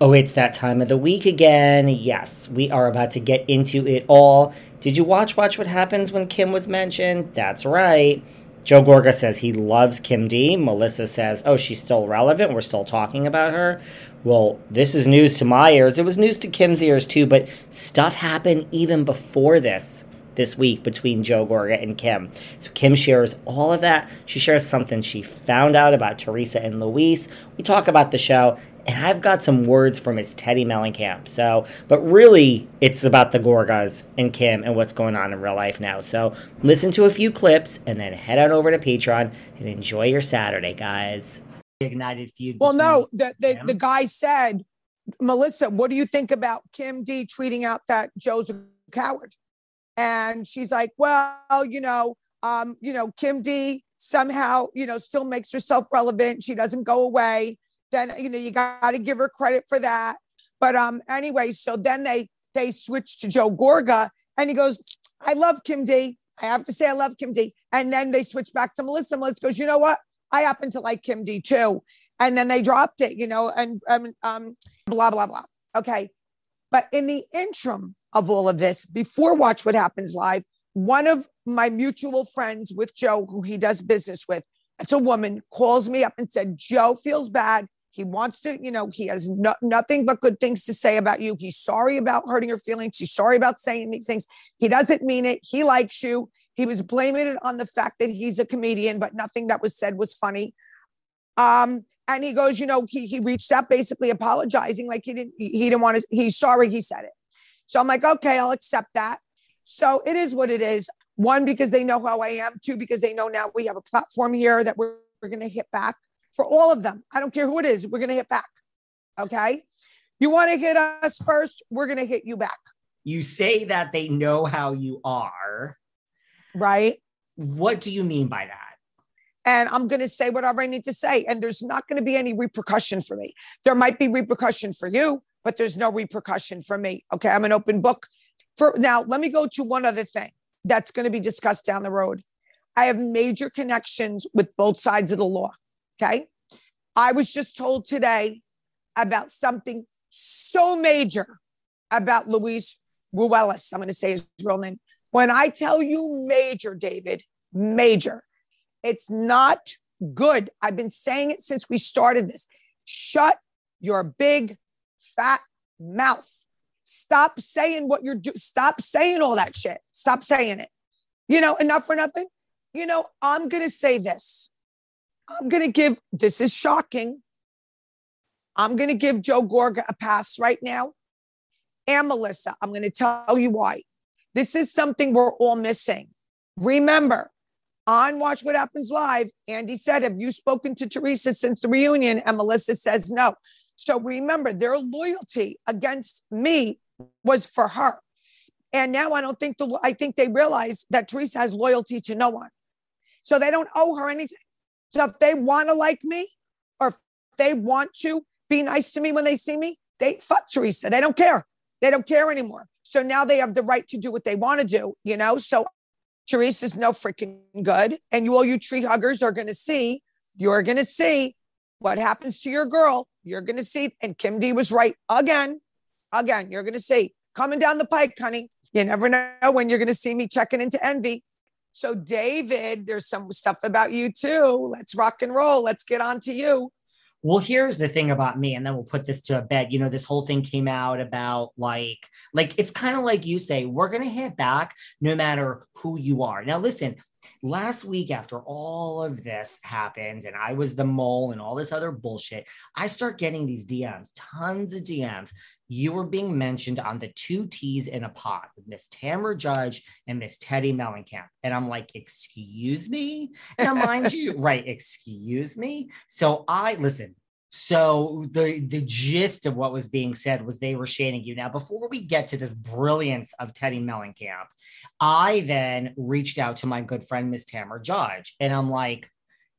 Oh, it's that time of the week again. Yes, we are about to get into it all. Did you watch Watch What Happens when Kim was mentioned? That's right. Joe Gorga says he loves Kim D. Melissa says, oh, she's still relevant. We're still talking about her. Well, this is news to my ears. It was news to Kim's ears too, but stuff happened even before this this week between Joe Gorga and Kim. So Kim shares all of that. She shares something she found out about Teresa and Luis. We talk about the show, and I've got some words from Miss Teddi Mellencamp. So, but really, it's about the Gorgas and Kim and what's going on in real life now. So, listen to a few clips and then head on over to Patreon and enjoy your Saturday, guys. Ignited feud. Well, no, the the, the guy said, Melissa, what do you think about Kim D tweeting out that Joe's a coward? And she's like, well, you know, um, you know, Kim D somehow, you know, still makes herself relevant. She doesn't go away. Then, you know, you got to give her credit for that. But um, anyway, so then they they switched to Joe Gorga, and he goes, I love Kim D. I have to say, I love Kim D. And then they switch back to Melissa. Melissa goes, you know what? I happen to like Kim D too. And then they dropped it, you know, and um, um blah blah blah. Okay, but in the interim, of all of this before Watch What Happens Live. One of my mutual friends with Joe, who he does business with, it's a woman, calls me up and said, Joe feels bad. He wants to, you know, he has no, nothing but good things to say about you. He's sorry about hurting your feelings. He's sorry about saying these things. He doesn't mean it. He likes you. He was blaming it on the fact that he's a comedian, but nothing that was said was funny. Um, and he goes, you know, he he reached out basically apologizing, like he didn't he didn't want to. He's sorry he said it. So I'm like, okay, I'll accept that. So it is what it is. One, because they know how I am. Two, because they know now we have a platform here that we're, we're going to hit back for all of them. I don't care who it is. We're going to hit back. Okay. You want to hit us first? We're going to hit you back. You say that they know how you are. Right. What do you mean by that? and I'm going to say whatever I need to say. And there's not going to be any repercussion for me. There might be repercussion for you, but there's no repercussion for me. Okay. I'm an open book. For now, let me go to one other thing that's going to be discussed down the road. I have major connections with both sides of the law. Okay. I was just told today about something so major about Luis Ruelas. I'm going to say his real name. When I tell you major, David, major, it's not good. I've been saying it since we started this. Shut your big fat mouth. Stop saying what you're doing. Stop saying all that shit. Stop saying it. You know, enough for nothing. You know, I'm going to say this. I'm going to give, this is shocking. I'm going to give Joe Gorga a pass right now. And Melissa, I'm going to tell you why. This is something we're all missing. Remember, on Watch What Happens Live, Andy said, Have you spoken to Teresa since the reunion? And Melissa says no. So remember, their loyalty against me was for her. And now I don't think the I think they realize that Teresa has loyalty to no one. So they don't owe her anything. So if they want to like me or if they want to be nice to me when they see me, they fuck Teresa. They don't care. They don't care anymore. So now they have the right to do what they want to do, you know? So Therese is no freaking good. And you all you tree huggers are gonna see, you're gonna see what happens to your girl. You're gonna see, and Kim D was right again. Again, you're gonna see coming down the pike, honey. You never know when you're gonna see me checking into envy. So, David, there's some stuff about you too. Let's rock and roll. Let's get on to you. Well, here's the thing about me, and then we'll put this to a bed. You know, this whole thing came out about like, like it's kind of like you say, we're gonna hit back no matter who you are. Now, listen, last week after all of this happened, and I was the mole and all this other bullshit, I start getting these DMs, tons of DMs. You were being mentioned on the two T's in a pod with Miss Tamra Judge and Miss Teddi Mellencamp. And I'm like, excuse me? Now, mind you, right, excuse me. So I listen, so the the gist of what was being said was they were shading you. Now, before we get to this brilliance of Teddi Mellencamp, I then reached out to my good friend Miss Tamra Judge, and I'm like,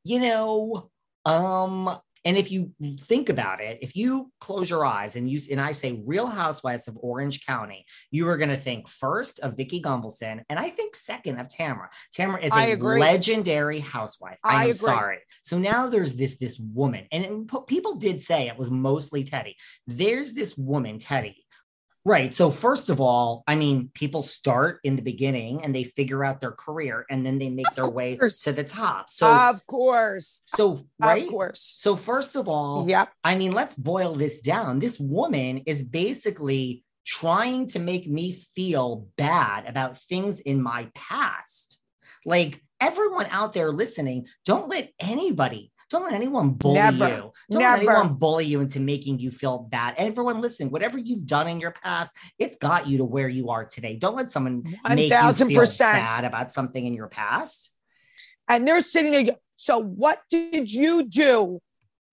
you know, um, and if you think about it, if you close your eyes and you and I say Real Housewives of Orange County, you are going to think first of Vicki Gunvalson, and I think second of Tamra. Tamra is I a agree. legendary housewife. I I'm agree. sorry. So now there's this this woman, and it- people did say it was mostly Teddi. There's this woman, Teddi. Right. So first of all, I mean, people start in the beginning and they figure out their career, and then they make their way course. to the top. So, of course. so right. Of course. So first of all, Yep. I mean, let's boil this down. This woman is basically trying to make me feel bad about things in my past. Like everyone out there listening, don't let anybody, don't let anyone bully Never. you. Don't let anyone bully you into making you feel bad. Everyone listening, whatever you've done in your past, it's got you to where you are today. Don't let someone make you feel 1000%. bad about something in your past. And they're sitting there. So, what did you do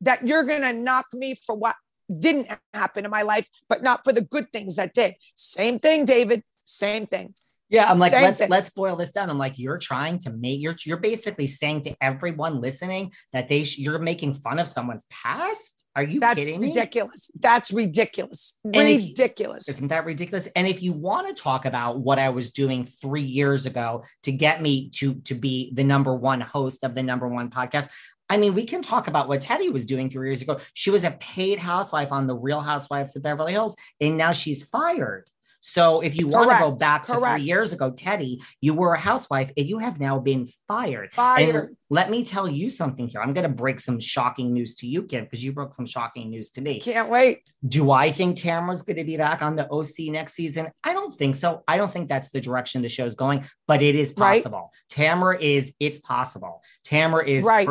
that you're going to knock me for what didn't happen in my life, but not for the good things that did? Same thing, David. Same thing. Yeah, I'm like, Same let's thing. let's boil this down. I'm like, you're trying to make you're you're basically saying to everyone listening that they sh- you're making fun of someone's past. Are you That's kidding me? That's ridiculous. That's ridiculous. if ridiculous. Isn't that ridiculous? And if you want to talk about what I was doing three years ago to get me to to be the number one host of the number one podcast, I mean, we can talk about what Teddi was doing three years ago. She was a paid housewife on the Real Housewives of Beverly Hills, and now she's fired. So if you want to go back to correct. three years ago, Teddi, you were a housewife and you have now been fired. Fired. And let me tell you something here. I'm going to break some shocking news to you, Kim, because you broke some shocking news to me. Can't wait. Do I think Tamra's going to be back on the OC next season? I don't think so. I don't think that's the direction the show's going, but it is Right. possible. Tamra is, it's possible. Tamra is, Right.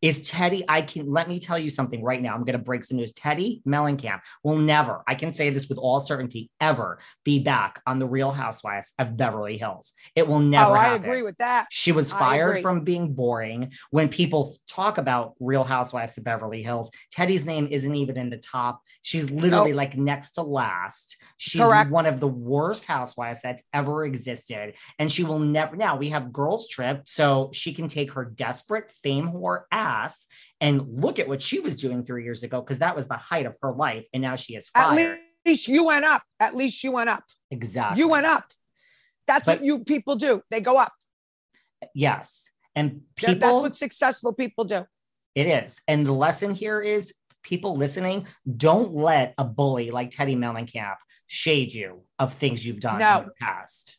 Is Teddi. I can, let me tell you something right now. I'm going to break some news. Teddi Mellencamp will never, I can say this with all certainty, ever be back on the Real Housewives of Beverly Hills. It will oh, never oh, I happen. agree with that. She was fired from being boring. When people talk about Real Housewives of Beverly Hills, Teddi's name isn't even in the top. She's literally Nope. like next to last. She's Correct. one of the worst housewives that's ever existed. And she will never, now we have Girls Trip, so she can take her desperate fame whore ass and look at what she was doing three years ago, because that was the height of her life. And now she is fired. At least you went up. At least you went up. exactly. You went up. That's But- what you people do. They go up. Yes. And That- people, That's what successful people do. It is. And the lesson here is people listening, don't let a bully like Teddi Mellencamp shade you of things you've done No. in the past.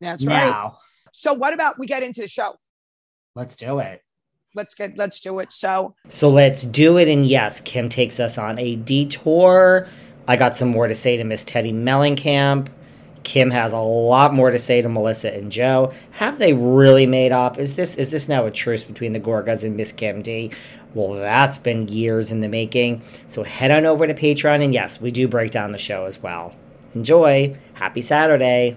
That's right. So what about we get into the show? Let's do it. Let's get let's do it. So So let's do it. And yes, Kim takes us on a detour. I got some more to say to Miss Teddi Mellencamp. Kim has a lot more to say to Melissa and Joe. Have they really made up? Is this is this now a truce between the Gorgas and Miss Kim D? Well, that's been years in the making. So head on over to Patreon and yes, we do break down the show as well. Enjoy. Happy Saturday.